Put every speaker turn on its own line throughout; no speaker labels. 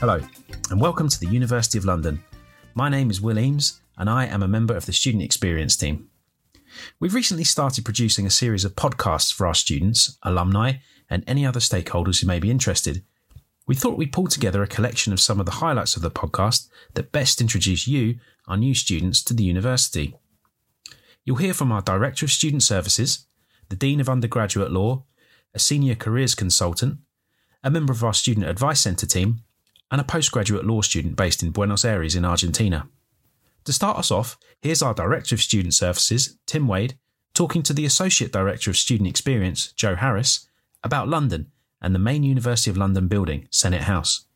Hello, and welcome to the University of London. My name is Will Eames, and I am a member of the Student Experience team. We've recently started producing a series of podcasts for our students, alumni, and any other stakeholders who may be interested. We thought we'd pull together a collection of some of the highlights of the podcast that best introduce you, our new students, to the university. You'll hear from our Director of Student Services, the Dean of Undergraduate Law, a Senior Careers Consultant, a member of our Student Advice Centre team, and a postgraduate law student based in Buenos Aires in Argentina. To start us off, here's our Director of Student Services, Tim Wade, talking to the Associate Director of Student Experience, Joe Harris, about London and the main University of London building, Senate House,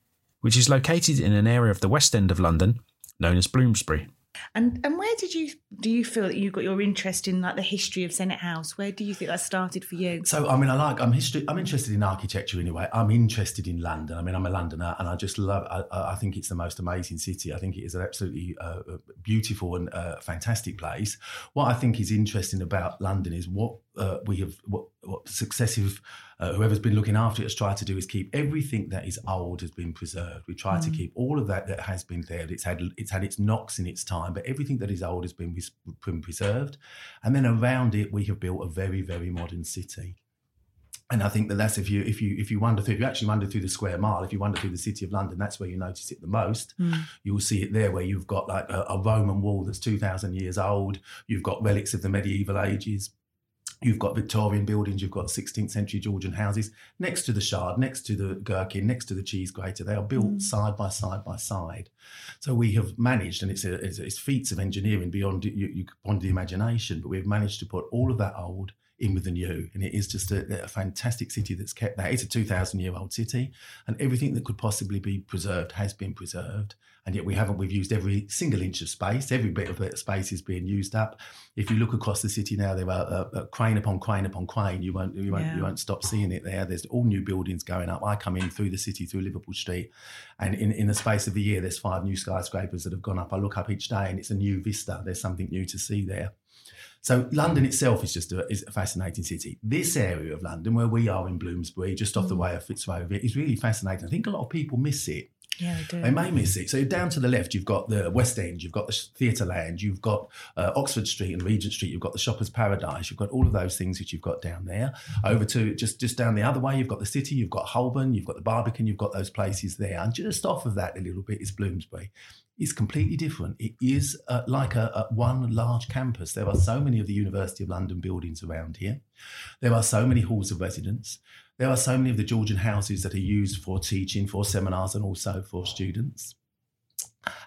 which is located in an area of the West End of London known as Bloomsbury.
And and where did you do you feel that you got your interest in like the history of Senate House? Where do you think that started for you?
So I mean, I like I'm history. I'm interested in architecture anyway. I'm interested in London. I mean, I'm a Londoner, and I just love. I, I think it's the most amazing city. I think it is an absolutely uh, beautiful and uh, fantastic place. What I think is interesting about London is what uh, we have, what, what successive uh, whoever's been looking after it has tried to do is keep everything that is old has been preserved. We try mm. to keep all of that that has been there. It's had it's had its knocks in its time, but everything that is old has been, been preserved. And then around it, we have built a very very modern city. And I think that that's if you if you if you wander through if you actually wander through the square mile, if you wander through the city of London, that's where you notice it the most. Mm. You'll see it there where you've got like a, a Roman wall that's two thousand years old. You've got relics of the medieval ages You've got Victorian buildings, you've got 16th century Georgian houses next to the Shard, next to the Gherkin, next to the cheese grater. They are built mm. side by side by side. So we have managed, and it's, a, it's, it's feats of engineering beyond, you, you, beyond the imagination, but we've managed to put all of that old in with the new. And it is just a, a fantastic city that's kept that. It's a 2,000 year old city, and everything that could possibly be preserved has been preserved and yet we haven't. We've used every single inch of space. Every bit of space is being used up. If you look across the city now, there are uh, uh, crane upon crane upon crane. You won't you won't yeah. you won't stop seeing it there. There's all new buildings going up. I come in through the city through Liverpool Street, and in in the space of the year, there's five new skyscrapers that have gone up. I look up each day, and it's a new vista. There's something new to see there. So London itself is just a, is a fascinating city. This area of London, where we are in Bloomsbury, just off the mm. way of Fitzrovia, is really fascinating. I think a lot of people miss it
yeah, they do.
They may miss it. So down to the left, you've got the West End, you've got the Theatreland, you've got uh, Oxford Street and Regent Street, you've got the Shoppers Paradise, you've got all of those things that you've got down there. Over to just just down the other way, you've got the City, you've got Holborn, you've got the Barbican, you've got those places there. And just off of that a little bit is Bloomsbury. It's completely different. It is uh, like a, a one large campus. There are so many of the University of London buildings around here. There are so many halls of residence. There are so many of the Georgian houses that are used for teaching, for seminars, and also for students.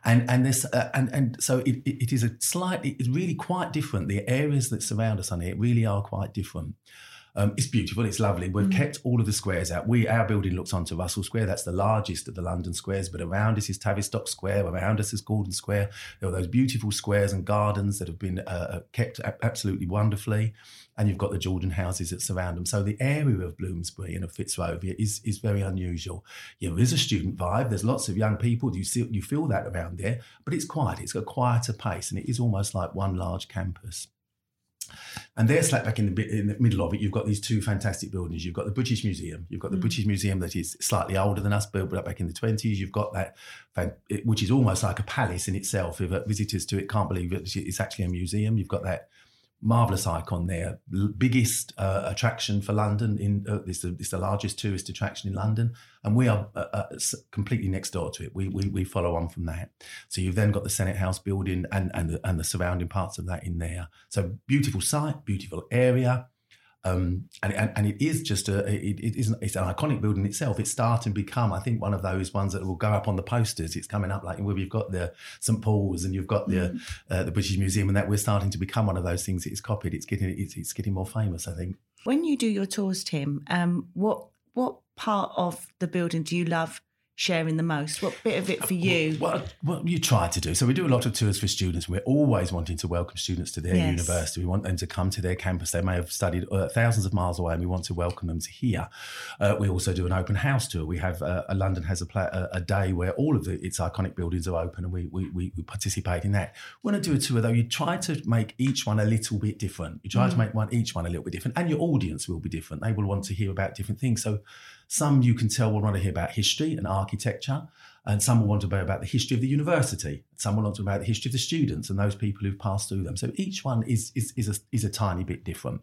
And and this uh, and and so it, it is a slightly it's really quite different. The areas that surround us on here really are quite different. Um, it's beautiful. It's lovely. We've mm. kept all of the squares out. We our building looks onto Russell Square. That's the largest of the London squares. But around us is Tavistock Square. Around us is Gordon Square. There are those beautiful squares and gardens that have been uh, uh kept absolutely wonderfully. And you've got the Georgian houses that surround them. So the area of Bloomsbury and of Fitzrovia is is very unusual. Yeah, there is a student vibe. There's lots of young people. You see, you feel that around there. But it's quiet. It's a quieter pace, and it is almost like one large campus. And there, slap back in the, in the middle of it, you've got these two fantastic buildings. You've got the British Museum. You've got the mm. British Museum that is slightly older than us, built back in the 20s. You've got that, which is almost like a palace in itself. If visitors to it can't believe it, it's actually a museum. You've got that marvelous icon there, biggest uh, attraction for London. In uh, this, it's the largest tourist attraction in London, and we are uh, uh completely next door to it. We, we we follow on from that. So you've then got the Senate House building and and the, and the surrounding parts of that in there. So beautiful site, beautiful area. Um, and, and, and it is just a it, it isn't it's an iconic building itself. It's starting to become, I think, one of those ones that will go up on the posters. It's coming up like where you've got the St Paul's and you've got the mm. uh, the British Museum, and that we're starting to become one of those things. It's copied. It's getting it's, it's getting more famous. I think.
When you do your tours, Tim, um, what what part of the building do you love sharing the most? What bit of it for you?
Well, well, you try to do. So we do a lot of tours for students. We're always wanting to welcome students to their yes. university. We want them to come to their campus. They may have studied uh, thousands of miles away, and we want to welcome them to here. Uh, we also do an open house tour. We have uh, London has a, a, day where all of the, its iconic buildings are open, and we, we, we participate in that. When I do a tour, though, you try to make each one a little bit different. You try mm. to make one each one a little bit different, and your audience will be different. They will want to hear about different things. So some you can tell will want to hear about history and architecture. and some will want to know about the history of the university. Some will want to know about the history of the students and those people who've passed through them. So each one is is is a, is a tiny bit different.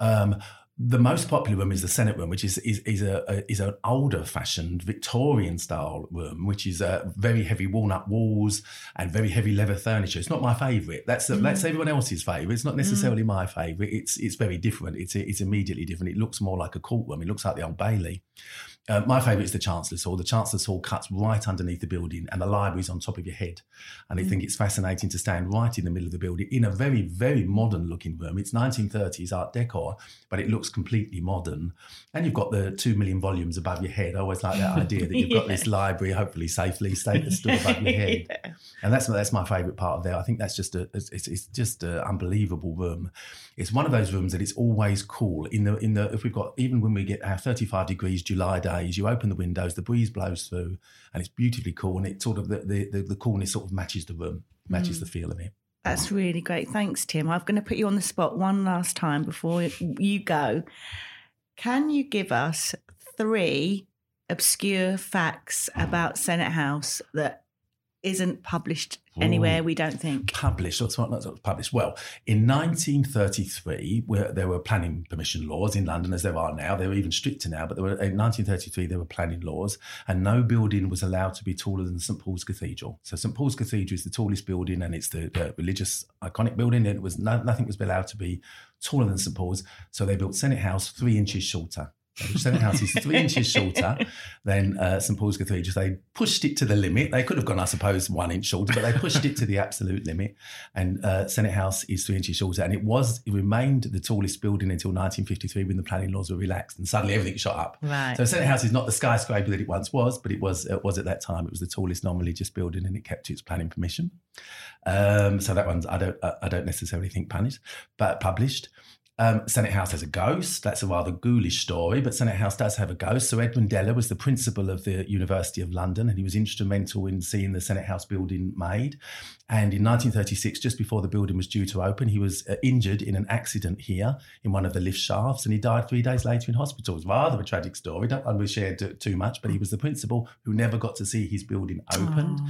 Um, the most popular room is the Senate room, which is is, is a, a is an older fashioned Victorian style room, which is uh, very heavy walnut walls and very heavy leather furniture. It's not my favourite. That's
Mm.
that's everyone else's favourite. It's not necessarily my favourite. It's it's very different. It's it's immediately different. It looks more like a courtroom. It looks like the Old Bailey. Uh, my favourite is the Chancellor's Hall. The Chancellor's Hall cuts right underneath the building, and the library's on top of your head. And I think it's fascinating to stand right in the middle of the building in a very, very modern looking room. It's 1930s Art Deco, but it looks completely modern. And you've got the two million volumes above your head. I always like that idea that you've got this library, hopefully safely stay, stood above your head.
Yeah.
And that's that's my favourite part of there. I think that's just a it's, it's just an unbelievable room. It's one of those rooms that it's always cool. In the in the if we've got even when we get our 35 degrees July days, you open the windows, the breeze blows through, and it's beautifully cool. And it sort of the the, the, the coolness sort of matches the room, matches mm. the feel of it.
That's really great. Thanks, Tim. I'm going to put you on the spot one last time before you go. Can you give us three obscure facts about Senate House that isn't published anywhere, we don't think?
published, or not, not published. Well, in 1933, where there were planning permission laws in London, as there are now. They were even stricter now, but there were, in 1933 there were planning laws, and no building was allowed to be taller than St Paul's Cathedral. So St Paul's Cathedral is the tallest building, and it's the, the religious iconic building. And it was no, nothing was allowed to be taller than St Paul's, so they built Senate House three inches shorter. So the Senate House is three inches shorter than uh, St Paul's Cathedral. They pushed it to the limit. They could have gone, I suppose, one inch shorter, but they pushed it to the absolute limit. And uh, Senate House is three inches shorter, and it was it remained the tallest building until 1953 when the planning laws were relaxed, and suddenly everything shot up.
Right.
So Senate House is not the skyscraper that it once was, but it was it was at that time. It was the tallest non-religious building, and it kept its planning permission. Um, so that one's I don't I I don't necessarily think punished, but published. Um, Senate House has a ghost. That's a rather ghoulish story, but Senate House does have a ghost. So Edmund Deller was the principal of the University of London, and he was instrumental in seeing the Senate House building made. And in 1936, just before the building was due to open, he was uh, injured in an accident here in one of the lift shafts, and he died three days later in hospital. It's rather a tragic story. Don't want to share too, much, but he was the principal who never got to see his building opened.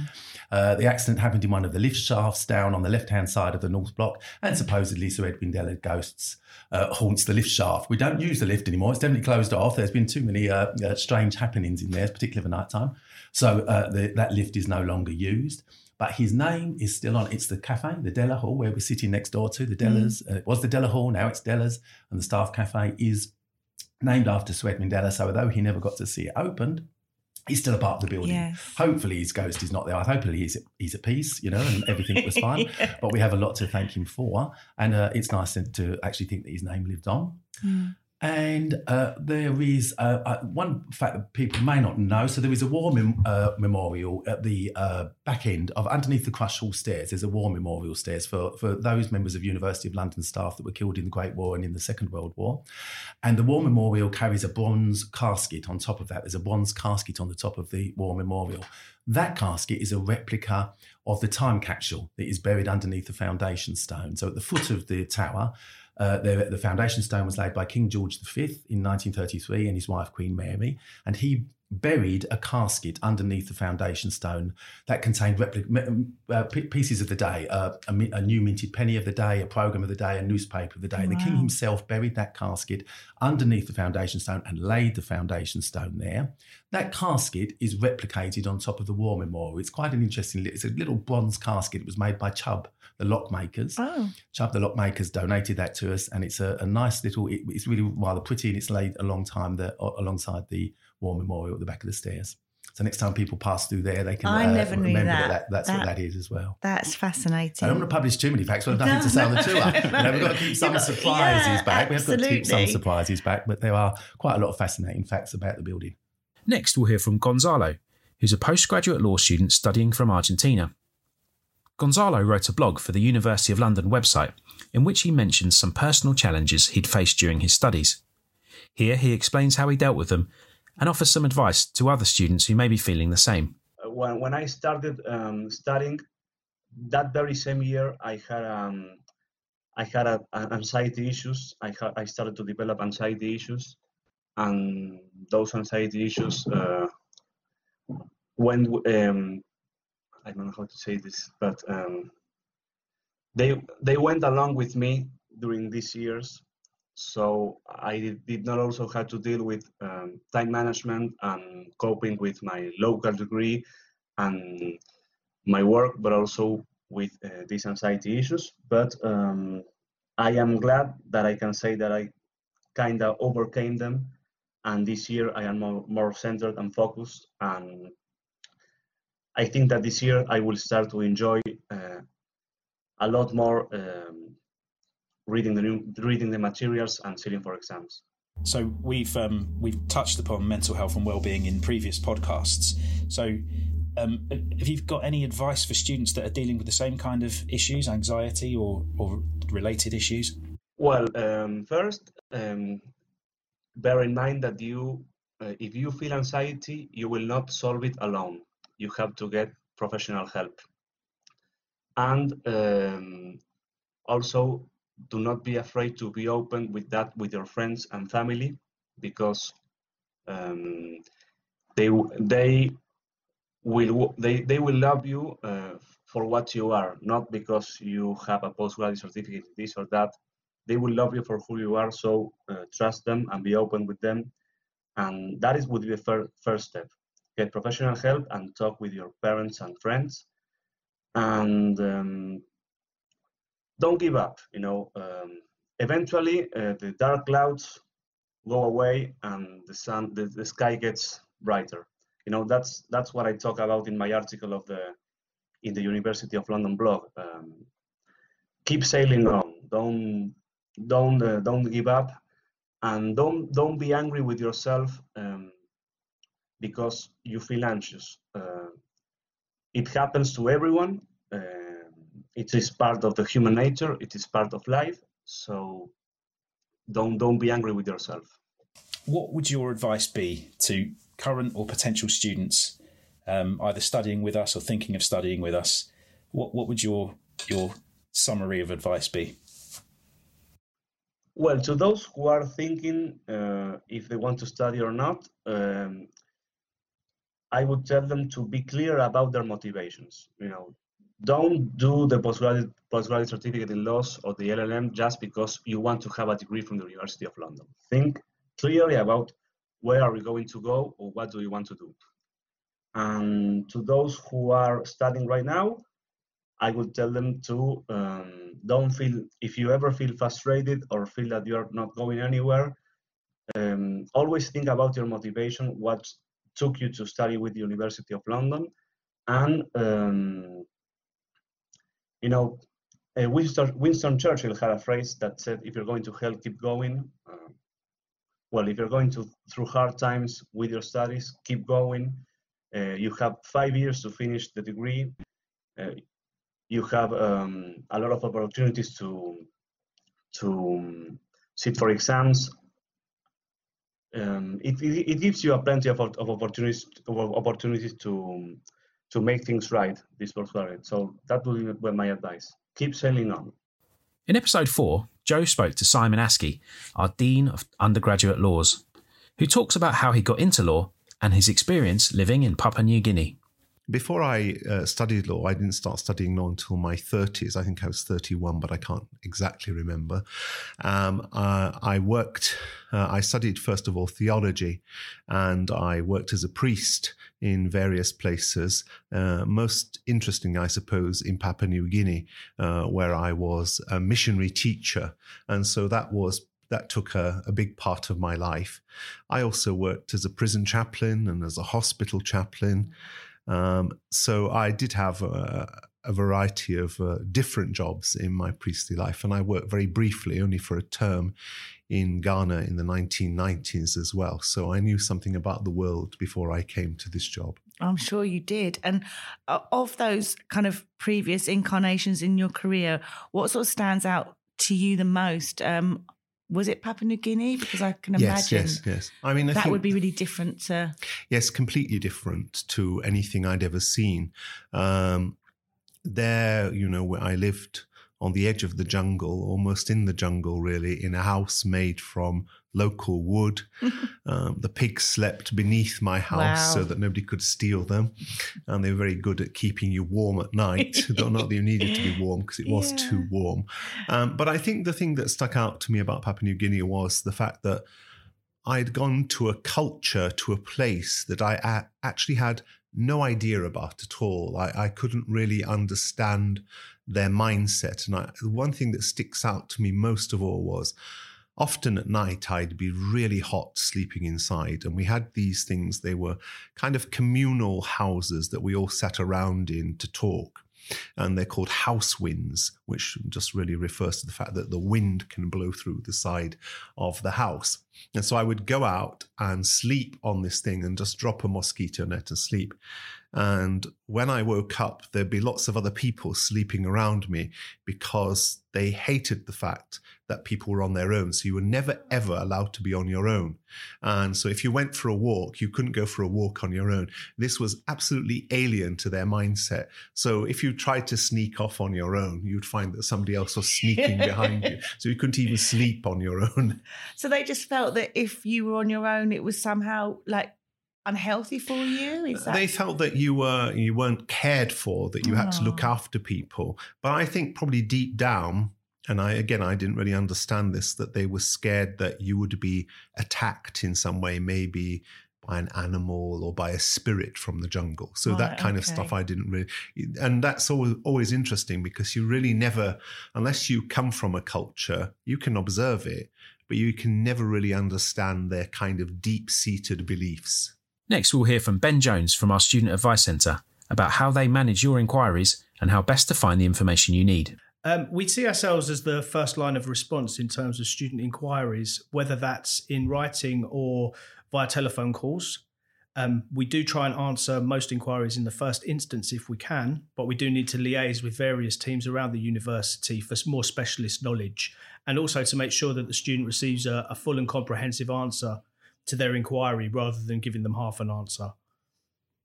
Uh, the accident happened in one of the lift shafts down on the left-hand side of the North Block, and supposedly Sir Edwin Deller ghosts uh, haunts the lift shaft. We don't use the lift anymore; it's definitely closed off. There's been too many uh, uh, strange happenings in there, particularly at night time. So uh, the, that lift is no longer used. But his name is still on. It's the cafe, the Deller Hall, where we're sitting next door to the Dellers. Uh, it was the Deller Hall, now it's Deller's, and the staff cafe is named after Sir Edmund Deller. So although he never got to see it opened, he's still a part of the building.
Yes.
Hopefully his ghost is not there. Hopefully he's at, he's at peace, you know, and everything was fine. But we have a lot to thank him for, and uh, it's nice to, to actually think that his name lived on.
Mm.
And uh, there is uh, uh, one fact that people may not know. So there is a war mem- uh, memorial at the uh, back end of underneath the Crush Hall stairs. There's a war memorial stairs for, for those members of University of London staff that were killed in the Great War and in the Second World War. And the war memorial carries a bronze casket on top of that. There's a bronze casket on the top of the war memorial. That casket is a replica of the time capsule that is buried underneath the foundation stone. So at the foot of the tower, uh, the, the foundation stone was laid by King George V in 1933 and his wife Queen Mary, and he buried a casket underneath the foundation stone that contained replica, uh, p- pieces of the day, uh, a, mi- a new minted penny of the day, a program of the day, a newspaper of the day. And the king himself buried that casket underneath the foundation stone and laid the foundation stone there. That casket is replicated on top of the war memorial. It's quite an interesting. It's a little bronze casket. It was made by Chubb, the lock makers.
Oh,
Chubb the lock makers donated that to us, and it's a, a nice little. It, it's really rather pretty, and it's laid a long time the, alongside the war memorial at the back of the stairs. So next time people pass through there, they can
I
uh,
never knew
remember
that.
that. that's what
That-
that is as well.
that's fascinating.
I don't want to publish too many facts. We've nothing
No,
to say on the
no,
tour.
no,
You know, we've got to keep some
got-
surprises
yeah,
back. We have got to keep some surprises back, but there are quite a lot of fascinating facts about the building.
Next, we'll hear from Gonzalo, who's a postgraduate law student studying from Argentina. Gonzalo wrote a blog for the University of London website in which he mentions some personal challenges he'd faced during his studies. Here, he explains how he dealt with them and offers some advice to other students who may be feeling the same.
When, when I started um, studying, that very same year, I had um, I had a, a- anxiety issues. I I started to develop anxiety issues, and those anxiety issues uh, when um, I don't know how to say this, but um, they they went along with me during these years, so I did not also have to deal with um, time management and coping with my local degree and my work, but also with uh, these anxiety issues. But um, I am glad that I can say that I kind of overcame them, and this year I am more, more centered and focused and I think that this year I will start to enjoy uh, a lot more um, reading the new, reading the materials and sitting for exams.
So we've um, we've touched upon mental health and well-being in previous podcasts. So um, have you got any advice for students that are dealing with the same kind of issues, anxiety or, or related issues?
Well, um, first, um, bear in mind that you, uh, if you feel anxiety, you will not solve it alone you have to get professional help. And um, also, do not be afraid to be open with that with your friends and family, because um, they they will they, they will love you uh, for what you are, not because you have a postgraduate certificate, this or that. They will love you for who you are. So uh, trust them and be open with them, and that is would be the fir- first step get professional help and talk with your parents and friends. And um, don't give up you know um, eventually uh, the dark clouds go away and the sun the, the sky gets brighter. You know that's that's what i talk about in my article of the in the university of london blog. Um, keep sailing on. Don't don't uh, don't give up. And don't don't be angry with yourself um, because you feel anxious. Uh, it happens to everyone. Uh, it is part of the human nature. It is part of life. So don't don't be angry with yourself.
What would your advice be to current or potential students, um, either studying with us or thinking of studying with us? What what would your your summary of advice be?
Well, to those who are thinking uh, if they want to study or not, um, I would tell them to be clear about their motivations. You know, don't do the postgraduate, postgraduate certificate in laws or the LLM just because you want to have a degree from the University of London. Think clearly about where are we going to go or what do we want to do. And to those who are studying right now, I would tell them to um, don't feel, if you ever feel frustrated or feel that you're not going anywhere, um, always think about your motivation, what took you to study with the University of London. And, um, you know, uh, Winston, Winston, Churchill had a phrase that said, if you're going to hell, keep going. Uh, well, if you're going to through hard times with your studies, keep going. Uh, you have five years to finish the degree. Uh, you have um, a lot of opportunities to to um, sit for exams um, it, it, it, gives you a plenty of, of opportunities of opportunities to to make things right this postgraduate. So that would be my advice. Keep sailing on.
In episode four, Joe spoke to Simon Askey, our Dean of Undergraduate Laws, who talks about how he got into law and his experience living in Papua New Guinea.
Before I uh, studied law, I didn't start studying law until my 30s. I think I was 31, but I can't exactly remember. Um, uh, I worked, uh, I studied first of all theology, and I worked as a priest in various places. Uh, most interesting, I suppose, in Papua New Guinea, uh, where I was a missionary teacher. And so that was that took a, a, big part of my life. I also worked as a prison chaplain and as a hospital chaplain. Um, so I did have a, a variety of uh, different jobs in my priestly life, and I worked very briefly, only for a term, in Ghana in the 1990s as well. So I knew something about the world before I came to this job.
I'm sure you did. And uh, of those kind of previous incarnations in your career, what sort of stands out to you the most? Um, was it Papua New Guinea? Because I can
yes,
imagine
yes, yes. I mean, I
that would be really different to.
Yes, completely different to anything I'd ever seen. Um, there, you know, where I lived on the edge of the jungle, almost in the jungle, really, in a house made from local wood. um, the pigs slept beneath my house
Wow.
so that nobody could steal them. And they were very good at keeping you warm at night, though not that you needed to be warm because it was
Yeah.
too warm. Um, but I think the thing that stuck out to me about Papua New Guinea was the fact that I'd gone to a culture, to a place that I a- actually had no idea about at all. I, I couldn't really understand their mindset. And I, the one thing that sticks out to me most of all was often at night I'd be really hot sleeping inside. And we had these things, they were kind of communal houses that we all sat around in to talk. And they're called house winds, which just really refers to the fact that the wind can blow through the side of the house. And so I would go out and sleep on this thing and just drop a mosquito net and sleep. And when I woke up, there'd be lots of other people sleeping around me because they hated the fact that people were on their own. So you were never, ever allowed to be on your own. And so if you went for a walk, you couldn't go for a walk on your own. This was absolutely alien to their mindset. So if you tried to sneak off on your own, you'd find that somebody else was sneaking behind you. So you couldn't even sleep on your own.
So they just felt that if you were on your own, it was somehow like unhealthy for you. Is that
They felt that you were you weren't cared for, that you had to look
Oh.
after people. But I think probably deep down, and I again I didn't really understand this, that they were scared that you would be attacked in some way, maybe by an animal or by a spirit from the jungle. So that kind of stuff I didn't really and that's always always interesting because you really never unless you come from a culture, you can observe it, but you can never really understand their kind of deep-seated beliefs.
Next, we'll hear from Ben Jones from our Student Advice Centre about how they manage your inquiries and how best to find the information you need.
Um, we see ourselves as the first line of response in terms of student inquiries, whether that's in writing or via telephone calls. Um, we do try and answer most inquiries in the first instance if we can, but we do need to liaise with various teams around the university for more specialist knowledge and also to make sure that the student receives a, a full and comprehensive answer to their inquiry rather than giving them half an answer.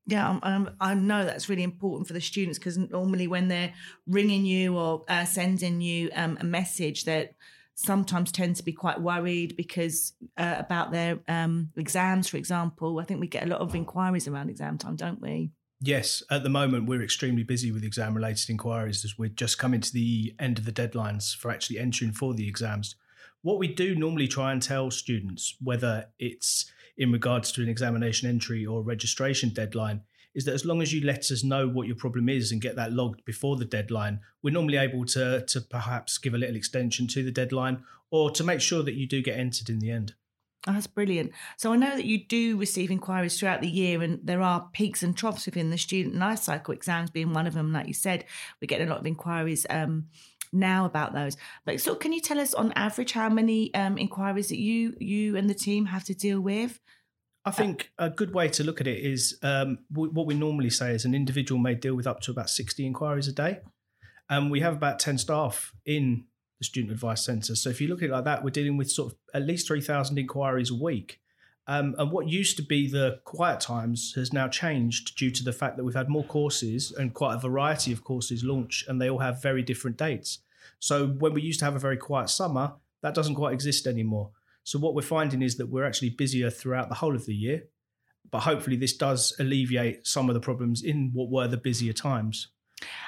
Yeah, um, um, I know that's really important for the students because normally when they're ringing you or uh, sending you um, a message, that sometimes tend to be quite worried because uh, about their um, exams, for example. I think we get a lot of inquiries around exam time, don't we?
Yes, at the moment we're extremely busy with exam related inquiries as we're just coming to the end of the deadlines for actually entering for the exams. What we do normally try and tell students, whether it's in regards to an examination entry or registration deadline, is that as long as you let us know what your problem is and get that logged before the deadline, we're normally able to to perhaps give a little extension to the deadline or to make sure that you do get entered in the end.
Oh, that's brilliant. So I know that you do receive inquiries throughout the year, and there are peaks and troughs within the student life cycle, exams being one of them. Like you said, we get a lot of inquiries um, now about those. But so, can you tell us on average how many um, inquiries that you you and the team have to deal with?
I think a good way to look at it is um, what we normally say is an individual may deal with up to about 60 inquiries a day. And we have about 10 staff in the Student Advice Centre. So if you look at it like that, we're dealing with sort of at least 3,000 inquiries a week. Um, and what used to be the quiet times has now changed due to the fact that we've had more courses and quite a variety of courses launch, and they all have very different dates. So when we used to have a very quiet summer, that doesn't quite exist anymore. So what we're finding is that we're actually busier throughout the whole of the year, but hopefully this does alleviate some of the problems in what were the busier times.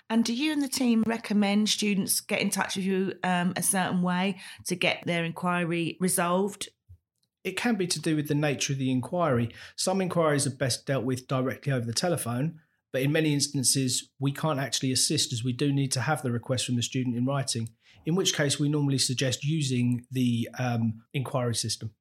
And do you and the team recommend students get in touch with you um, a certain way to get their inquiry resolved?
It can be to do with the nature of the inquiry. Some inquiries are best dealt with directly over the telephone, but in many instances we can't actually assist as we do need to have the request from the student in writing. In which case, we normally suggest using the um, inquiry system.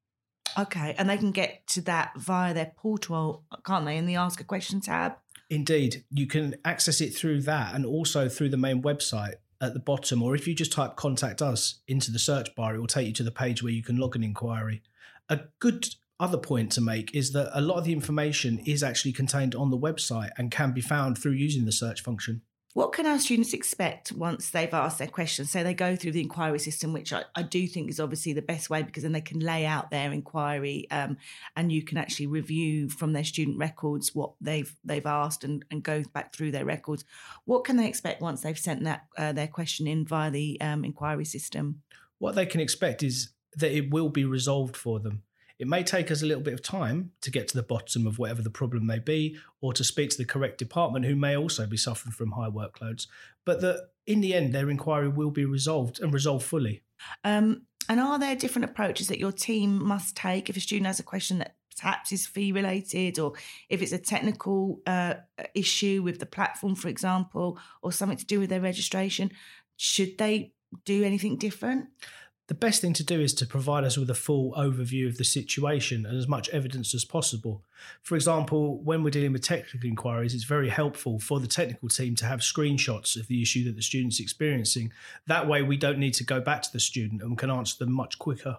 Okay, and they can get to that via their portal, can't they? In the Ask a Question tab.
Indeed, you can access it through that and also through the main website at the bottom. Or if you just type contact us into the search bar, it will take you to the page where you can log an inquiry. A good other point to make is that a lot of the information is actually contained on the website and can be found through using the search function.
What can our students expect once they've asked their questions? So they go through the inquiry system, which I, I do think is obviously the best way because then they can lay out their inquiry um, and you can actually review from their student records what they've they've asked and, and go back through their records. What can they expect once they've sent that uh, their question in via the um, inquiry system?
What they can expect is that it will be resolved for them. It may take us a little bit of time to get to the bottom of whatever the problem may be, or to speak to the correct department who may also be suffering from high workloads. But that in the end, their inquiry will be resolved and resolved fully.
Um, and are there different approaches that your team must take if a student has a question that perhaps is fee related, or if it's a technical uh, issue with the platform, for example, or something to do with their registration? Should they do anything different?
The best thing to do is to provide us with a full overview of the situation and as much evidence as possible. For example, when we're dealing with technical inquiries, it's very helpful for the technical team to have screenshots of the issue that the student's experiencing. That way, we don't need to go back to the student and can answer them much quicker.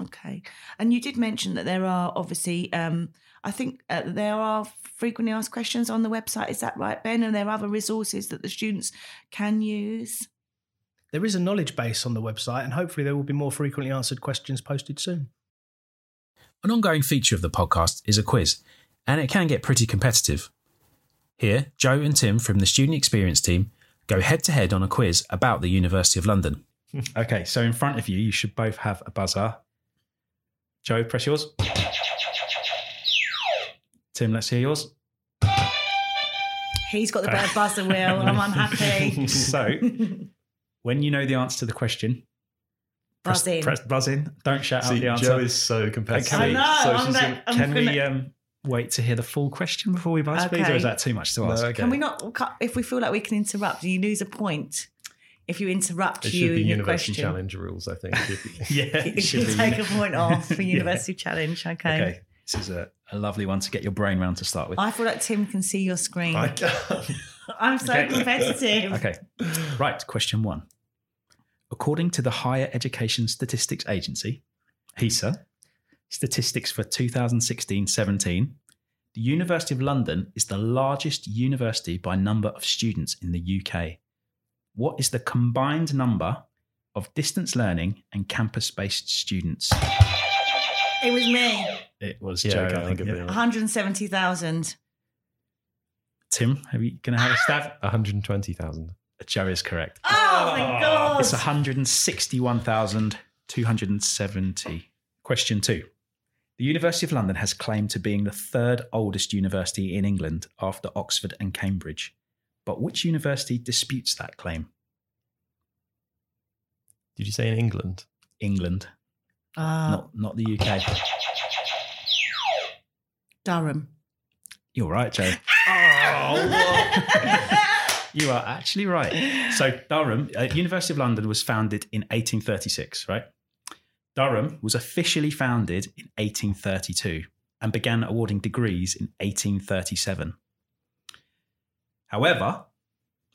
Okay. And you did mention that there are obviously, um, I think uh, there are frequently asked questions on the website. Is that right, Ben? And there are other resources that the students can use?
There is a knowledge base on the website, and hopefully, there will be more frequently answered questions posted soon.
An ongoing feature of the podcast is a quiz, and it can get pretty competitive. Here, Joe and Tim from the Student Experience team go head to head on a quiz about the University of London.
Okay, so in front of you, you should both have a buzzer. Joe, press yours. Tim, let's hear yours.
He's got the better buzzer, Will. I'm unhappy.
So, when you know the answer to the question, press
Buzz in.
Press buzz in. Don't shout out the answer.
Joe is so competitive.
I
know,
So
I'm
she's
like-
in-
I'm
Can we
gonna-
um, wait to hear the full question before we buzz, please, or is that too much to ask?
No, okay.
Can we not, if we feel like we can interrupt, you lose a point if you interrupt
It
you
should be
in
University
question.
Challenge rules, I think.
Yeah, it
You
should be.
take a point off for University Challenge. Okay.
Okay, this is a, a lovely one to get your brain round to start with.
I feel like Tim can see your screen.
I can't.
I'm so
Okay.
competitive.
Okay, right. Question one. According to the Higher Education Statistics Agency, HESA, statistics for 2016 17, the University of London is the largest university by number of students in the UK. What is the combined number of distance learning and campus based students?
It was me.
It was
Yeah,
Joe.
okay,
I
I'll
think,
give
yeah.
it a-
170,000.
Tim, are you going to have a stab?
120,000.
Joe is correct.
Oh, my God.
It's 161,270. Question two. The University of London has claimed to being the third oldest university in England after Oxford and Cambridge. But which university disputes that claim?
Did you say in England?
England,
Uh,
not, not the UK.
Durham.
You're right, Joe. You are actually right. So Durham, uh, University of London was founded in 1836, right? Durham was officially founded in 1832 and began awarding degrees in 1837. However,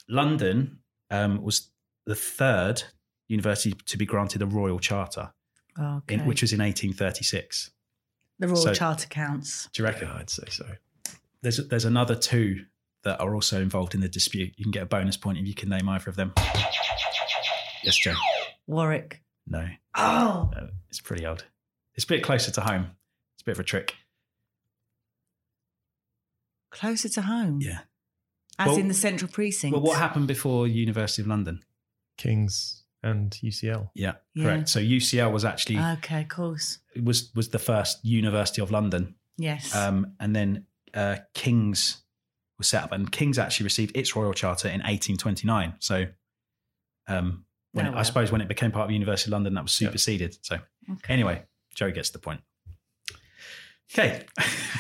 London um, was the third university to be granted a royal charter,
okay.
in, which was in 1836.
the Royal
so-
Charter counts.
Do you reckon?
I'd say so.
There's there's another two that are also involved in the dispute. You can get a bonus point if you can name either of them. Yes, Joe.
Warwick.
No,
Oh.
no, it's pretty old. It's a bit closer to home. It's a bit of a trick.
Closer to home.
Yeah.
As
Well-
in the central precinct.
Well, what happened before University of London?
Kings and UCL.
Yeah,
Yeah.
correct. So UCL was actually
Okay, of course.
was was the first University of London,
Yes.
um, and then uh, King's was set up, and King's actually received its royal charter in 1829. So, um, when
Oh,
it, I suppose when it became part of University of London, that was
Yeah.
superseded. So,
Okay.
anyway, Joe gets the point. Okay.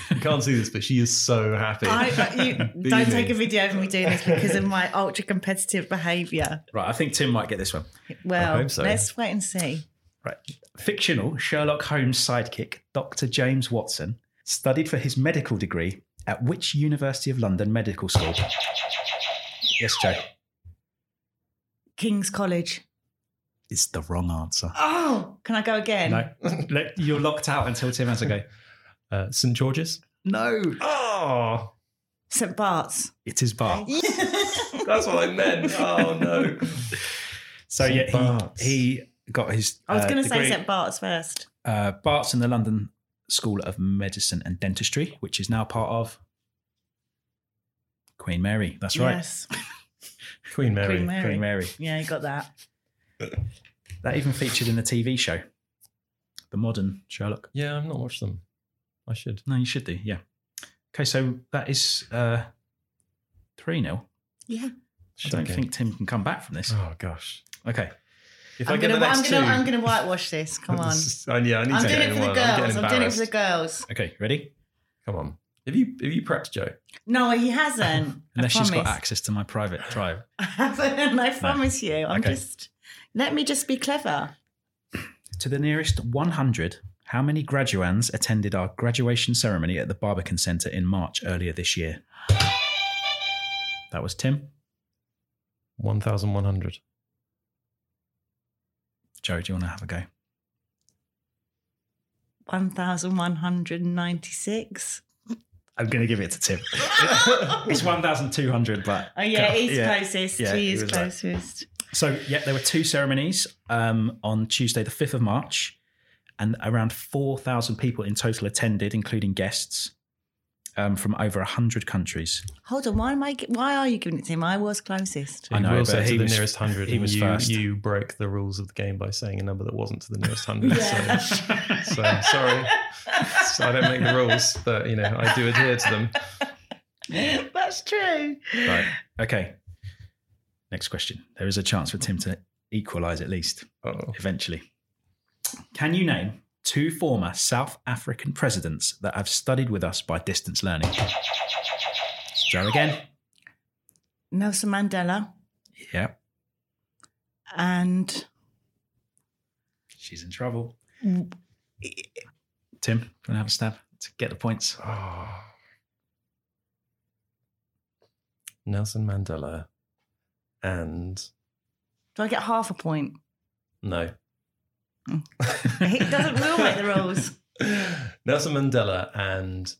You can't see this, but she is so happy.
I, you, don't take a video of me doing this because of my ultra competitive behaviour.
right, I think Tim might get this one.
Well,
so.
let's wait and see.
Right. Fictional Sherlock Holmes sidekick, Dr. James Watson, studied for his medical degree at which University of London Medical School? Yes, Joe.
King's College.
It's the wrong answer.
Oh, can I go again?
No, Let- you're locked out until Tim has a go.
Uh, St George's.
No. Oh,
St Bart's.
it is Bart's.
That's what I meant. Oh no.
So
St.
yeah, he, he got his.
I was
uh,
going to say St Bart's first.
uh, Bart's in the London School of Medicine and Dentistry, which is now part of Queen Mary. That's right,
Yes,
Queen Mary.
Queen Mary.
Queen Mary.
Yeah, you got that.
That even featured in the TV show, the modern Sherlock.
Yeah, I've not watched them. I should.
No, you should do. Yeah. Okay, so that is uh, three 0
Yeah.
I don't
Okay.
think Tim can come back from this.
Oh gosh.
Okay.
If
I'm
I get
gonna,
the
I'm gonna,
two,
I'm gonna whitewash this. Come on.
Yeah, I need
I'm
to
doing it for the
one. I'm
girls. I'm doing it for the girls.
Okay, ready?
Come on. Have you have you prepped, Joe?
No, he hasn't.
Unless she's got access to my private drive.
I haven't. I promise you. I'm
Okay.
just. Let me just be clever.
To the nearest 100, how many graduands attended our graduation ceremony at the Barbican Centre in March earlier this year? That was Tim.
One thousand one hundred.
Joe, do you want to have a go?
1,196.
I'm going to give it to Tim. it's 1,200, but.
Oh, yeah, he's
yeah.
closest.
Yeah,
he is closest.
So, yeah, there were two ceremonies um, on Tuesday, the 5th of March, and around 4,000 people in total attended, including guests um, from over 100 countries.
Hold on. Why am I? Why are you giving it to him? I was closest.
I
I
know,
know, will
but
say
he
to the
was-
nearest hundred.
he was
you,
first.
You broke the rules of the game by saying a number that wasn't to the nearest hundred.
Yeah.
So, so sorry. So I don't make the rules, but you know I do adhere to them.
That's true.
Right. Okay. Next question. There is a chance for Tim to equalise at least.
Oh,
eventually. Can you name two former South African presidents that have studied with us by distance learning? It's Joe again.
Nelson Mandela
Yeah,
and
she's in trouble. Tim, do you want to have a stab to get the points?
Oh. Nelson Mandela and
do I get half a point?
no.
He doesn't rule make the rules.
Nelson Mandela and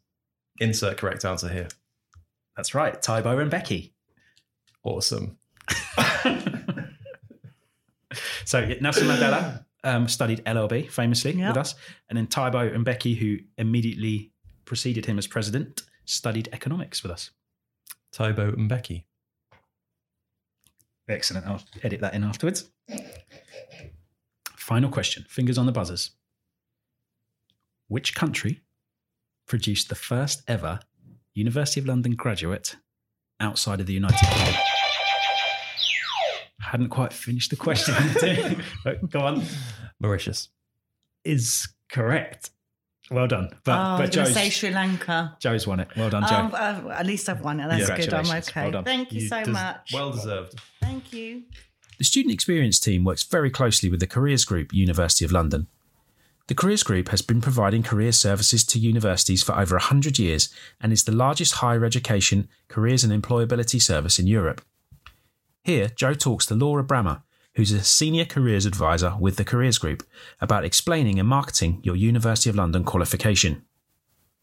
insert correct answer here.
That's right, Thabo Mbeki.
Awesome.
So Nelson Mandela um, studied LLB famously
Yep.
with us, and then Thabo Mbeki, who immediately preceded him as president, studied economics with us.
Thabo Mbeki.
Excellent. I'll edit that in afterwards. Final question. Fingers on the buzzers. Which country produced the first ever University of London graduate outside of the United Kingdom? Hadn't quite finished the question. but go on.
Mauritius.
Is correct. Well done. But
oh,
but
going
Joe's,
say Sri Lanka.
Joe's won it. Well done, Joe.
Um, uh, at least I've won it. That's
Yeah.
good. I'm okay.
Well done.
Thank you, so
des-
much.
Well deserved.
Thank you.
The Student Experience team works very closely with the Careers Group, University of London. The Careers Group has been providing career services to universities for over 100 years and is the largest higher education, careers and employability service in Europe. Here, Joe talks to Laura Brammer, who's a senior careers advisor with the Careers Group, about explaining and marketing your University of London qualification.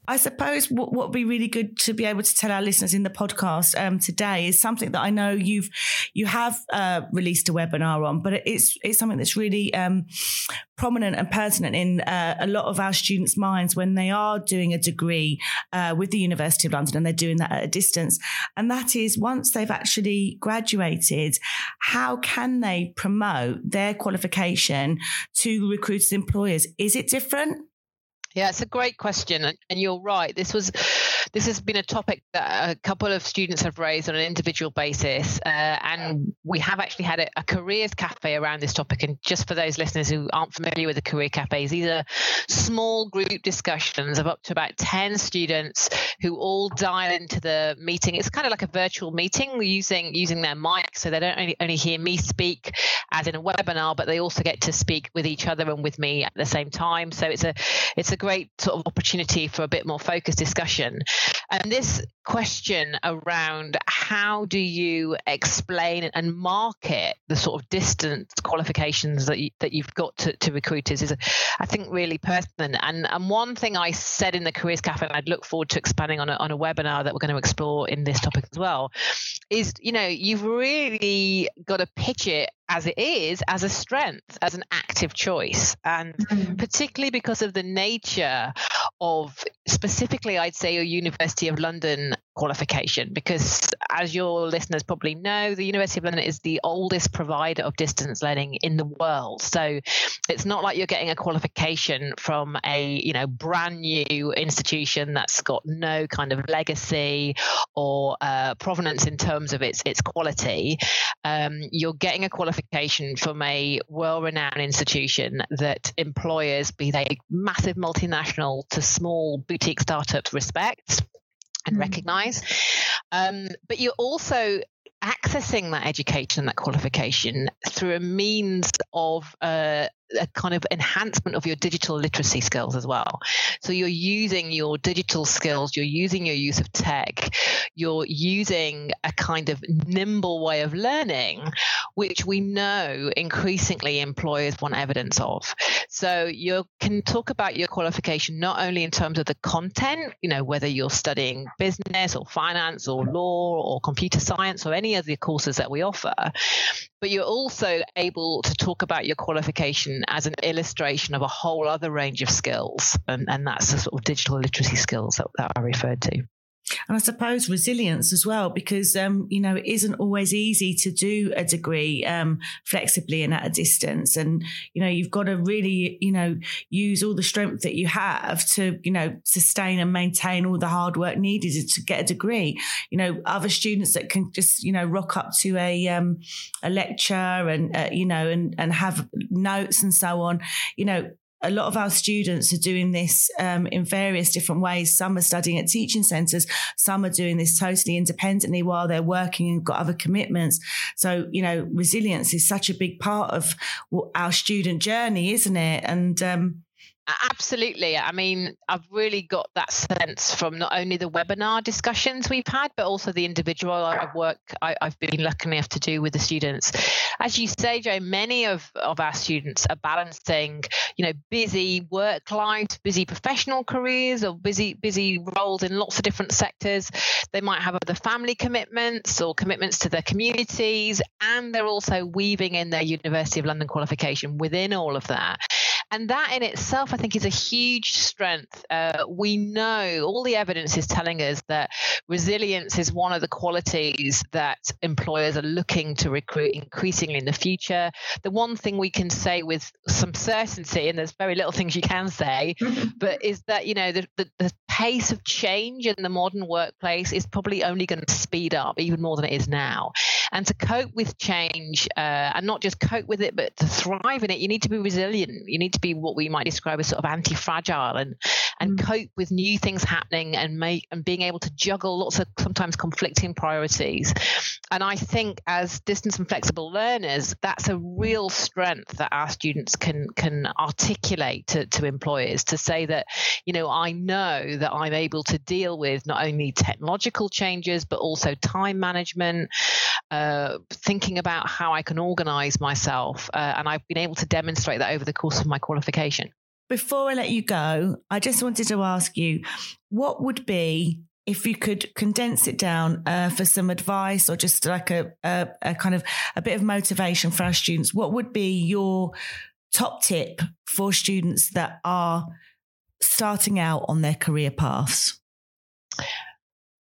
I suppose what would be really good to be able to tell our listeners in the podcast um, today is something that I know you've you have uh, released a webinar on, but it's it's something that's really um, prominent and pertinent in uh, a lot of our students' minds when they are doing a degree uh, with the University of London and they're doing that at a distance, and that is once they've actually graduated, how can they promote their qualification to recruiters, employers? Is it different?
Yeah, it's a great question, and, and you're right. This was, this has been a topic that a couple of students have raised on an individual basis, uh, and we have actually had a, a careers cafe around this topic. And just for those listeners who aren't familiar with the career cafes, these are small group discussions of up to about ten students who all dial into the meeting. It's kind of like a virtual meeting using using their mic, so they don't only, only hear me speak as in a webinar, but they also get to speak with each other and with me at the same time. So it's a it's a great sort of opportunity for a bit more focused discussion. And this question around how do you explain and market the sort of distance qualifications that you, that you've got to, to recruiters is, I think, really pertinent. And and one thing I said in the Careers Cafe, and I'd look forward to expanding on a, on a webinar that we're going to explore in this topic as well, is you know you've really got to pitch it as it is as a strength as an active choice and mm-hmm. particularly because of the nature of specifically i'd say your university of london qualification? Because as your listeners probably know the university of london is the oldest provider of distance learning in the world. So it's not like you're getting a qualification from a you know brand new institution that's got no kind of legacy or uh, provenance in terms of its its quality. Um, you're getting a qualification from a well-renowned institution that employers be they massive multinational to small boutique startups respect and mm. recognize. Um, but you're also accessing that education that qualification through a means of uh, a kind of enhancement of your digital literacy skills as well. So you're using your digital skills, you're using your use of tech, you're using a kind of nimble way of learning, which we know increasingly employers want evidence of. So you can talk about your qualification not only in terms of the content, you know, whether you're studying business or finance or law or computer science or any of the courses that we offer, but you're also able to talk about your qualification as an illustration of a whole other range of skills. And, and that's the sort of digital literacy skills that, that I referred to.
And I suppose resilience as well, because, um, you know, it isn't always easy to do a degree um, flexibly and at a distance. And, you know, you've got to really, you know, use all the strength that you have to, you know, sustain and maintain all the hard work needed to get a degree. You know, other students that can just, you know, rock up to a, um, a lecture and, uh, you know, and, and have notes and so on, you know, a lot of our students are doing this um, in various different ways. Some are studying at teaching centres. Some are doing this totally independently while they're working and got other commitments. So, you know, resilience is such a big part of our student journey, isn't it? And, um,
Absolutely. I mean, I've really got that sense from not only the webinar discussions we've had, but also the individual work I, have been lucky enough to do with the students. As you say, Joe, many of, of our students are balancing, you know, busy work lives, busy professional careers, or busy busy roles in lots of different sectors. They might have other family commitments or commitments to their communities, and they're also weaving in their University of London qualification within all of that. And that in itself, think, is a huge strength. Uh, we know all the evidence is telling us that resilience is one of the qualities that employers are looking to recruit increasingly in the future. The one thing we can say with some certainty, and there's very little things you can say, but is that, you know, the, the, the pace of change in the modern workplace is probably only going to speed up even more than it is now. And to cope with change uh, and not just cope with it, but to thrive in it, you need to be resilient. You need to be what we might describe as sort of anti-fragile and and mm. cope with new things happening and make and being able to juggle lots of sometimes conflicting priorities. And I think as distance and flexible learners, that's a real strength that our students can can articulate to, to employers to say that, you know, I know that I'm able to deal with not only technological changes but also time management, uh, thinking about how I can organize myself. Uh, and I've been able to demonstrate that over the course of my qualification.
Before I let you go, I just wanted to ask you what would be if you could condense it down uh, for some advice or just like a, a, a, kind of a bit of motivation for our students, what would be your top tip for students that are starting out on their career paths?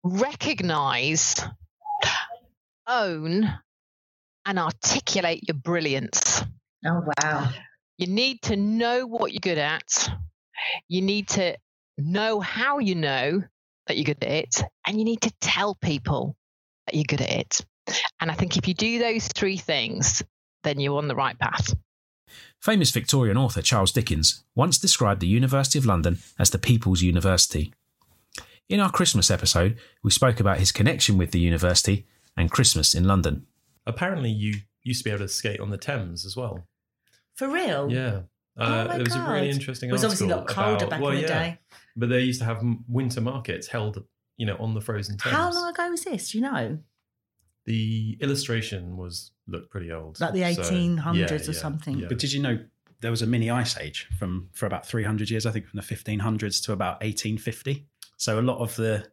Recognize own and articulate your brilliance.
Oh, wow.
You need to know what you're good at. You need to know how you know that you're good at it. And you need to tell people that you're good at it. And I think if you do those three things, then you're on the right path.
Famous Victorian author Charles Dickens once described the University of London as the People's University. In our Christmas episode, we spoke about his connection with the university and Christmas in London.
Apparently, you used to be able to skate on the Thames as well.
For real?
Yeah. Uh,
oh
it was
God.
a really interesting
It was obviously a lot colder
about,
back
well,
in the
yeah,
day.
But they used to have winter markets held you know, on the frozen Thames.
How long ago was this? Do you know?
The illustration was looked pretty old,
Like the
So,
1800s
yeah,
or
yeah,
something.
yeah.
But did you know there was a mini ice age from for about 300 years? I think from the 1500s to about 1850. So a lot of the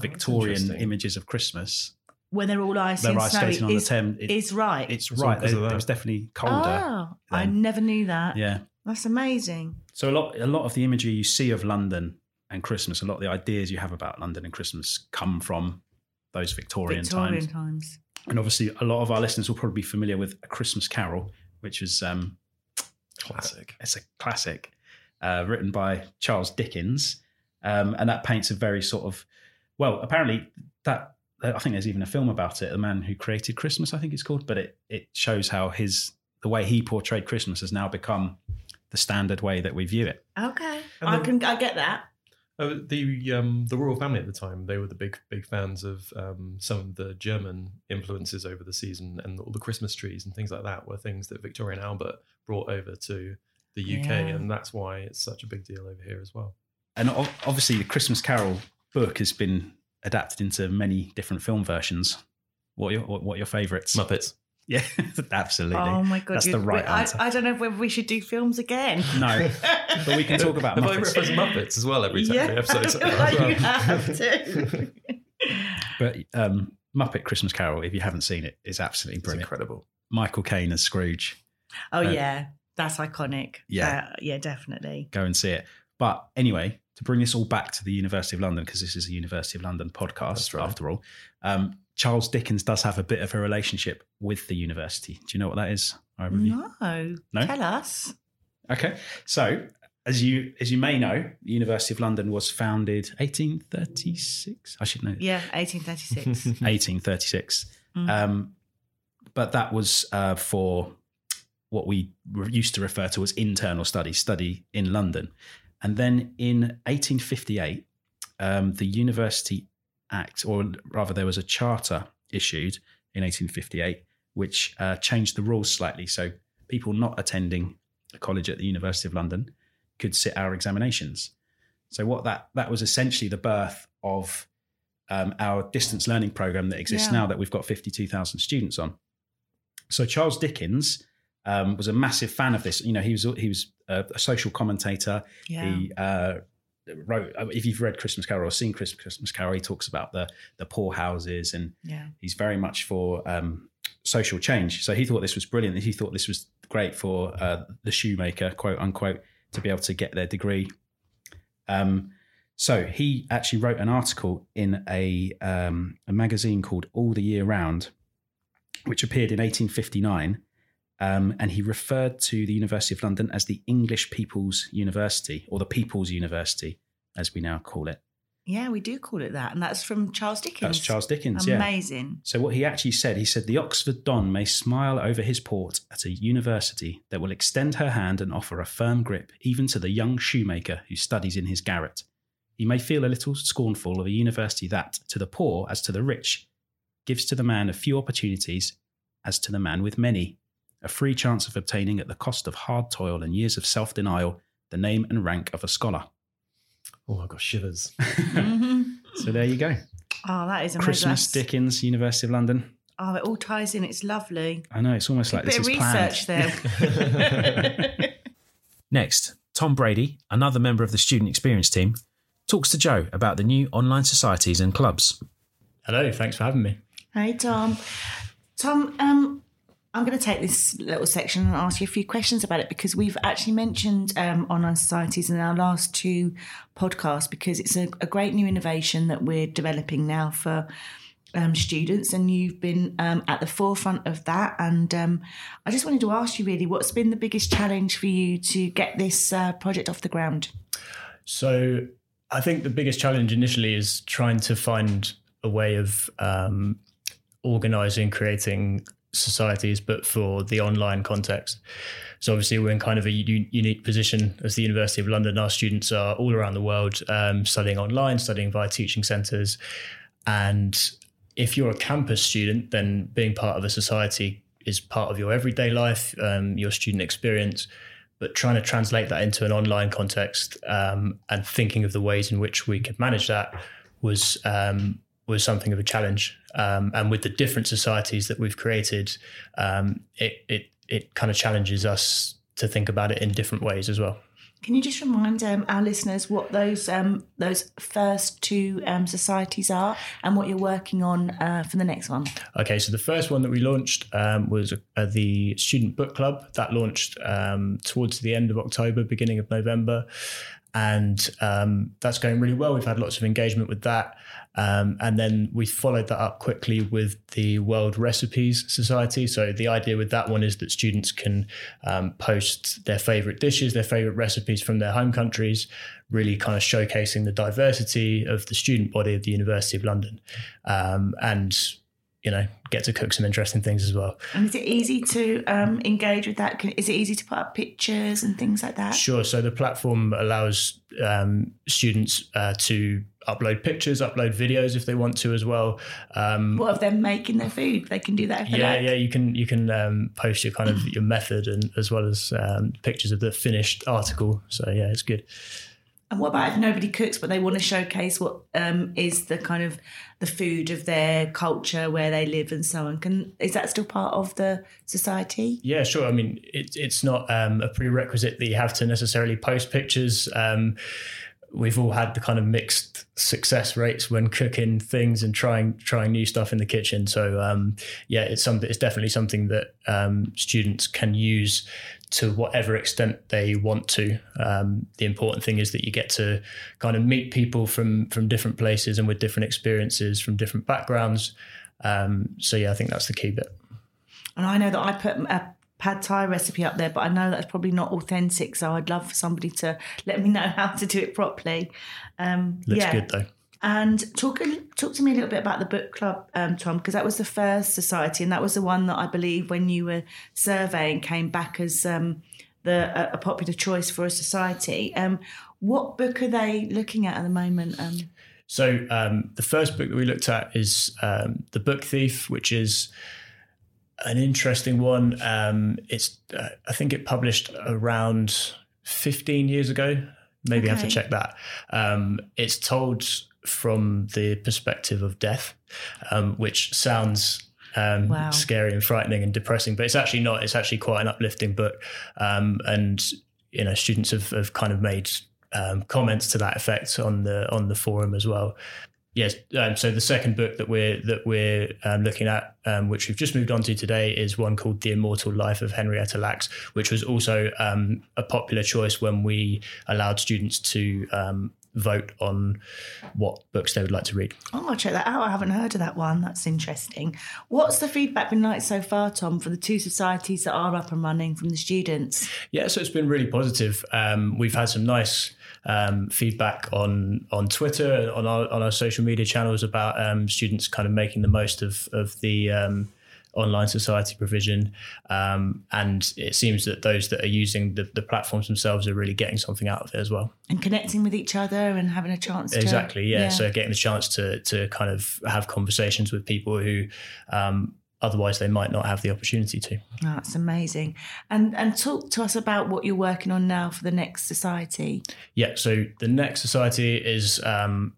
Victorian images of Christmas,
When they're all icy
they're
and
ice
snowy,
skating on the
is,
Thames. It-
is right.
it's
It's all
right.
because
There,
of that.
it was definitely colder.
Oh, I never knew that.
Yeah.
That's amazing.
So a lot, a lot of the imagery you see of London and Christmas, a lot of the ideas you have about London and Christmas come from those Victorian,
Victorian
times.
times.
And obviously, a lot of our listeners will probably be familiar with A Christmas Carol, which is um,
classic.
it's a classic uh, written by Charles Dickens, um, and that paints a very sort of well. Apparently, that I think there's even a film about it. The man who created Christmas, I think it's called, but it it shows how his the way he portrayed Christmas has now become the standard way that we view it.
Okay.
And
I
then-
can I get that.
Uh, the um, the royal family at the time, they were the big big fans of um, some of the German influences over the season, and all the Christmas trees and things like that were things that Victoria and Albert brought over to the UK,
Yeah.
and that's why it's such a big deal over here as well.
And obviously, the Christmas Carol book has been adapted into many different film versions. What are your what, what are your favourites?
Muppets.
Yeah, absolutely.
Oh my god.
That's the right
I,
answer.
I don't know whether we should do films again.
No, but we can talk about
Have I
Muppets.
referenced Muppets as well every time
yeah,
every episode?
I feel like you have to.
But um, Muppet Christmas Carol, if you haven't seen it, is absolutely
It's incredible.
Michael Caine as Scrooge.
oh
Uh,
yeah, that's iconic.
yeah.
Uh, yeah, definitely.
Go and see it. But anyway, to bring this all back to the University of London, because this is a University of London podcast
right.
after all, um, Charles Dickens does have a bit of a relationship with the university. Do you know what that is? Either you?
No.
No?
Tell us.
Okay, so as you as you may know, the University of London was founded 1836. I should know.
Yeah, 1836.
1836.
Mm.
Um, but that was uh, for what we re- used to refer to as internal study, study in London. And then in 1858, um, the University Act, or rather, there was a charter issued in 1858 which uh, changed the rules slightly. So people not attending a college at the University of London could sit our examinations. So what that that was essentially the birth of um, our distance learning program that exists
Yeah.
now that we've got 52,000 students on. So Charles Dickens um, was a massive fan of this. You know, he was he was a, a social commentator.
yeah.
He uh, wrote. If you've read Christmas Carol or seen Christmas Christmas Carol, he talks about the the poor houses, and
yeah.
he's very much for um, social change. So he thought this was brilliant. He thought this was great for uh, the shoemaker, quote unquote, to be able to get their degree. Um, so he actually wrote an article in a um, a magazine called All the Year Round, which appeared in 1859. Um, and he referred to the University of London as the English People's University, or the People's University, as we now call it.
Yeah, we do call it that. And that's from Charles Dickens.
That's Charles Dickens, yeah.
Amazing.
So what he actually said, he said the Oxford Don may smile over his port at a university that will extend her hand and offer a firm grip even to the young shoemaker who studies in his garret. He may feel a little scornful of a university that, to the poor as to the rich, gives to the man a few opportunities as to the man with many, a free chance of obtaining at the cost of hard toil and years of self-denial the name and rank of a scholar.
Oh, I've got shivers.
hmm
So there you go.
Oh, that is amazing.
Christmas, Dickens, University of London.
Oh, it all ties in. It's lovely.
I know it's almost like
bit
this
of
is planned.
research there.
Next, Tom Brady, another member of the student experience team, talks to Joe about the new online societies and clubs.
Hello, thanks for having me.
hey, Tom. Tom, um, I'm going to take this little section and ask you a few questions about it because we've actually mentioned um, online societies in our last two podcasts because it's a, a great new innovation that we're developing now for um, students, and you've been um, at the forefront of that. And um, I just wanted to ask you really, what's been the biggest challenge for you to get this uh, project off the ground?
So, I think the biggest challenge initially is trying to find a way of um, organizing, creating societies, but for the online context. So, obviously, we're in kind of a u- unique position as the University of London. Our students are all around the world um, studying online, studying via teaching centres. And if you're a campus student, then being part of a society is part of your everyday life, um, your student experience. But trying to translate that into an online context um, and thinking of the ways in which we could manage that was um, was something of a challenge. Um, and with the different societies that we've created, um, it it it kind of challenges us to think about it in different ways as well.
Can you just remind um, our listeners what those um, those first two um, societies are and what you're working on uh, for the next one?
Okay, so the first one that we launched um, was uh, the Student Book Club that launched um, towards the end of October, beginning of November. And um, that's going really well. We've had lots of engagement with that. Um, and then we followed that up quickly with the World Recipes Society. So the idea with that one is that students can um, post their favorite dishes, their favorite recipes from their home countries, really kind of showcasing the diversity of the student body of the University of London. Um, and you know, get to cook some interesting things as well.
And is it easy to um, engage with that? Can, is it easy to put up pictures and things like that?
Sure. So the platform allows um, students uh, to upload pictures, upload videos if they want to as well. Um,
what of them making their food? They can do that.
yeah,
like.
yeah. You can you can um, post your kind of your method and as well as um, pictures of the finished article. So yeah, it's good.
And what about if nobody cooks, but they want to showcase what um, is the kind of the food of their culture, where they live, and so on? Can is that still part of the society?
Yeah, sure. I mean, it, it's not um, a prerequisite that you have to necessarily post pictures. We've all had the kind of mixed success rates when cooking things and trying trying new stuff in the kitchen. So um, yeah, it's something. It's definitely something that um, students can use to whatever extent they want to. Um, the important thing is that you get to kind of meet people from from different places and with different experiences from different backgrounds. Um, so yeah, I think that's the key bit.
And I know that I put a pad thai recipe up there, but I know that's probably not authentic. So I'd love for somebody to let me know how to do it properly. Um,
Looks
yeah.
good though.
And talk talk to me a little bit about the book club, um, Tom, because that was the first society, and that was the one that I believe when you were surveying came back as um, the a, a, popular choice for a society. Um, what book are they looking at at the moment? Um?
so um, the first book that we looked at is um, the Book Thief, which is an interesting one. it's uh, I think it published around 15 years ago. Maybe okay. I have to check that. it's told from the perspective of death, um, which sounds um, wow. scary and frightening and depressing, but it's actually not. It's actually quite an uplifting book, um, and you know, students have, have kind of made um, comments to that effect on the on the forum as well. Yes. Um, so the second book that we're that we're um, looking at, um, which we've just moved on to today, is one called "The Immortal Life of Henrietta Lacks," which was also um, a popular choice when we allowed students to um, vote on what books they would like to read.
Oh, I'll check that out. I haven't heard of that one. That's interesting. What's the feedback been like so far, Tom, for the two societies that are up and running from the students?
Yeah, so it's been really positive. Um, we've had some nice um, feedback on on Twitter, on our on our social media channels about um, students kind of making the most of of the um, online society provision. Um, and it seems that those that are using the, the, platforms themselves are really getting something out of it as well.
And connecting with each other and having a chance to.
Exactly, yeah. yeah. So getting the chance to, to kind of have conversations with people who. Um, otherwise, they might not have the opportunity to.
Oh, that's amazing. And and talk to us about what you're working on now for the next society.
Yeah, so the next society is um,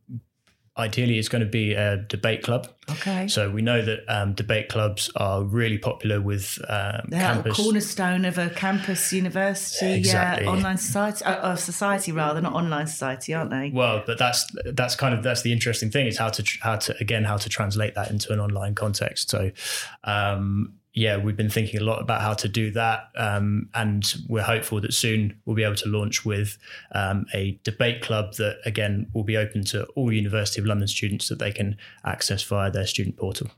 ideally it's going to be a debate club.
Okay.
So we know that um, debate clubs are really popular with um,
They're
campus.
a cornerstone of a campus university,
exactly.
yeah, online society, uh, society rather, not online society, aren't they?
Well, but that's that's kind of that's the interesting thing is how to how to again how to translate that into an online context. So. Um, yeah, we've been thinking a lot about how to do that, um, and we're hopeful that soon we'll be able to launch with um, a debate club that again will be open to all University of London students that they can access via their student portal.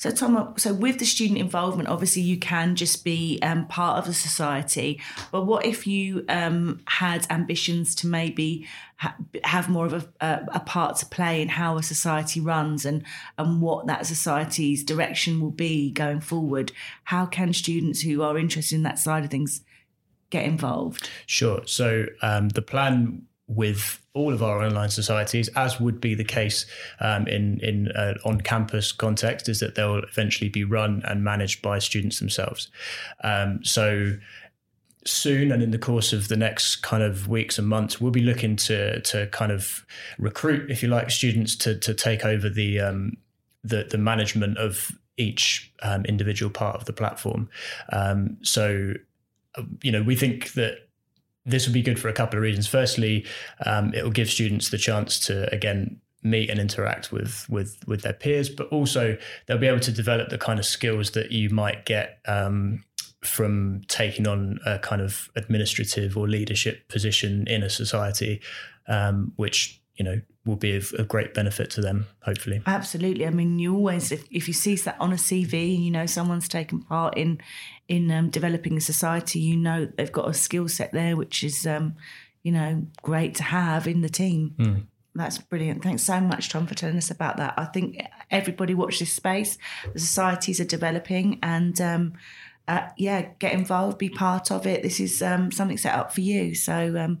So, Tom, so with the student involvement, obviously you can just be um, part of the society. But what if you um, had ambitions to maybe ha- have more of a, a, a, part to play in how a society runs and and what that society's direction will be going forward? How can students who are interested in that side of things get involved?
Sure. So um, the plan with all of our online societies, as would be the case um, in in uh, on campus context, is that they'll eventually be run and managed by students themselves. Um, so soon and in the course of the next kind of weeks and months, we'll be looking to to kind of recruit, if you like, students to to take over the um, the, the management of each um, individual part of the platform. Um, so, uh, you know, we think that this would be good for a couple of reasons. Firstly, um, it will give students the chance to again meet and interact with with with their peers, but also they'll be able to develop the kind of skills that you might get um, from taking on a kind of administrative or leadership position in a society, um, which you know will be of, great benefit to them, hopefully.
Absolutely. I mean, you always, if, if you see that on a CV, you know someone's taken part in in um, developing society, you know they've got a skill set there, which is um, you know great to have in the team. Mm. That's brilliant. Thanks so much, Tom, for telling us about that. I think everybody watch this space. The societies are developing, and um, uh, yeah, get involved, be part of it. This is um, something set up for you. So um,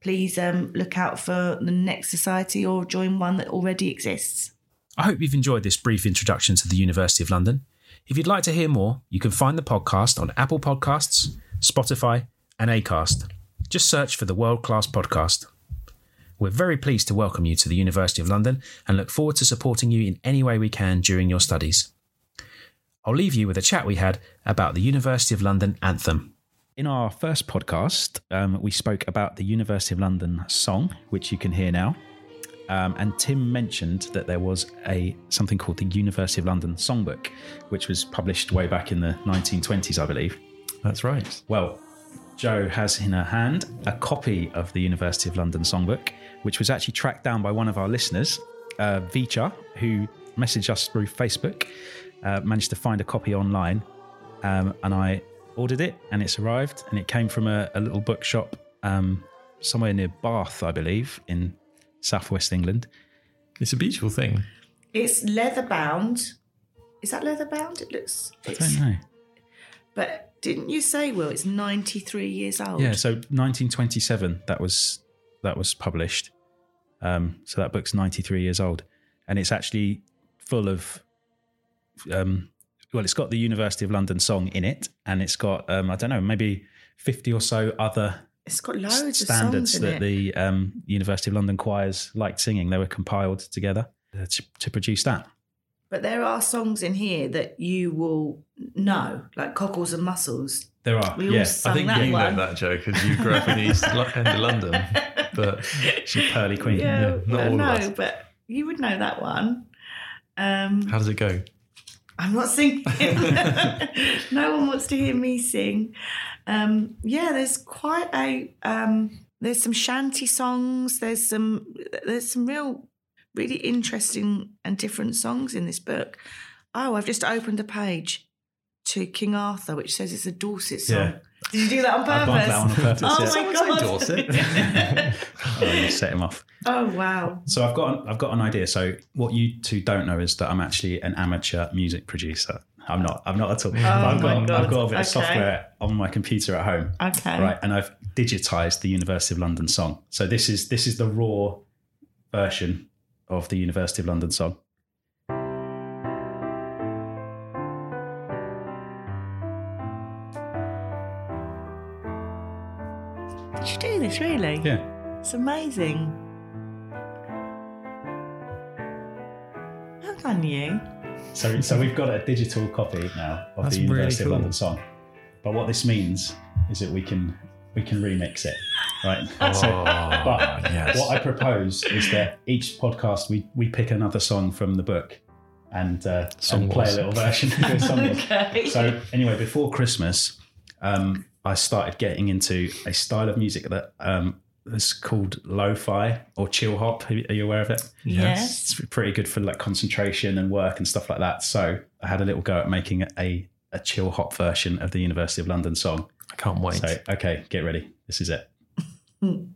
please um, look out for the next society or join one that already exists.
I hope you've enjoyed this brief introduction to the University of London. If you'd like to hear more, you can find the podcast on Apple Podcasts, Spotify, and Acast. Just search for the World Class Podcast. We're very pleased to welcome you to the University of London and look forward to supporting you in any way we can during your studies. I'll leave you with a chat we had about the University of London anthem.
In our first podcast, um, we spoke about the University of London song, which you can hear now. Um, and Tim mentioned that there was a something called the University of London Songbook, which was published way back in the 1920s, I believe.
That's right.
Well, Joe has in her hand a copy of the University of London Songbook, which was actually tracked down by one of our listeners, uh, Vicha, who messaged us through Facebook uh, managed to find a copy online, um, and I ordered it, and it's arrived, and it came from a, a little bookshop um, somewhere near Bath, I believe, in southwest England.
It's a beautiful thing.
It's leather bound. Is that leather bound? It looks.
I don't know.
But didn't you say, Will, it's 93 years old?
Yeah, so 1927 that was that was published. Um, so that book's 93 years old, and it's actually full of um, well, it's got the University of London song in it, and it's got um, I don't know, maybe fifty or so other.
It's got loads of
standards
that
the um, University of London choirs liked singing. They were compiled together uh, to, to produce that.
But there are songs in here that you will know, like Cockles and Mussels.
There are.
We
yeah.
I think you
one.
know that joke because you grew up in the east end of London. But
she's Pearly Queen.
Yeah, yeah not all no, of us. but you would know that one. Um,
How does it go?
I'm not singing. no one wants to hear me sing. Um, yeah, there's quite a um, there's some shanty songs. There's some there's some real really interesting and different songs in this book. Oh, I've just opened a page to King Arthur, which says it's a Dorset song. Yeah. Did you do that on purpose?
I that on purpose.
oh
yeah.
my god!
Dorset.
oh, you set him off.
Oh wow!
So I've got I've got an idea. So what you two don't know is that I'm actually an amateur music producer. I'm not. I'm not at all. Oh I've got I've got a bit okay. of software on my computer at home.
Okay.
Right, and I've digitized the University of London song. So this is this is the raw version of the University of London song.
Did you do this really?
Yeah.
It's amazing. Well done, you.
So, so we've got a digital copy now of
That's
the University
really cool.
of London song. But what this means is that we can we can remix it, right?
Oh,
so, but
yes.
what I propose is that each podcast we we pick another song from the book and, uh, and play a little version of the song.
Okay.
So anyway, before Christmas, um, I started getting into a style of music that um, is called lo-fi or chill hop. Are you aware of it?
Yes.
It's pretty good for like concentration and work and stuff like that. So I had a little go at making a a chill hop version of the University of London song.
I can't wait.
So okay, get ready. This is it.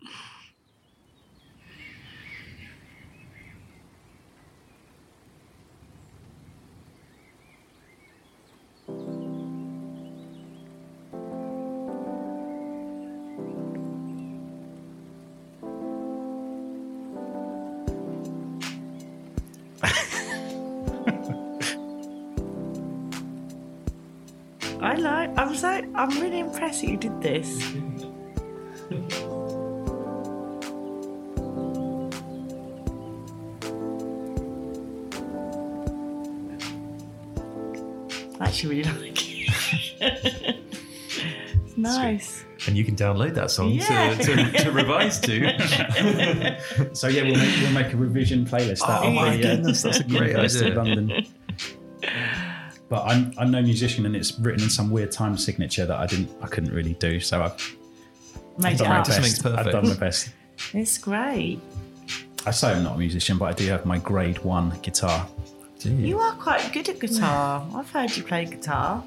I know. I'm so. I'm really impressed that you did this. I actually really like it. it's nice.
And you can download that song
Yeah.
to, to, to revise to.
So yeah, we'll make we'll make a revision playlist. out
Oh my
the, uh,
goodness, that's a great idea.
London. But I'm I'm no musician, and it's written in some weird time signature that I didn't I couldn't really do. So I've,
Made
I've
it
done my
up.
Just makes
best.
perfect.
I've done my best.
It's great.
I say I'm not a musician, but I do have my grade one guitar.
You are quite good at guitar. I've heard you play guitar.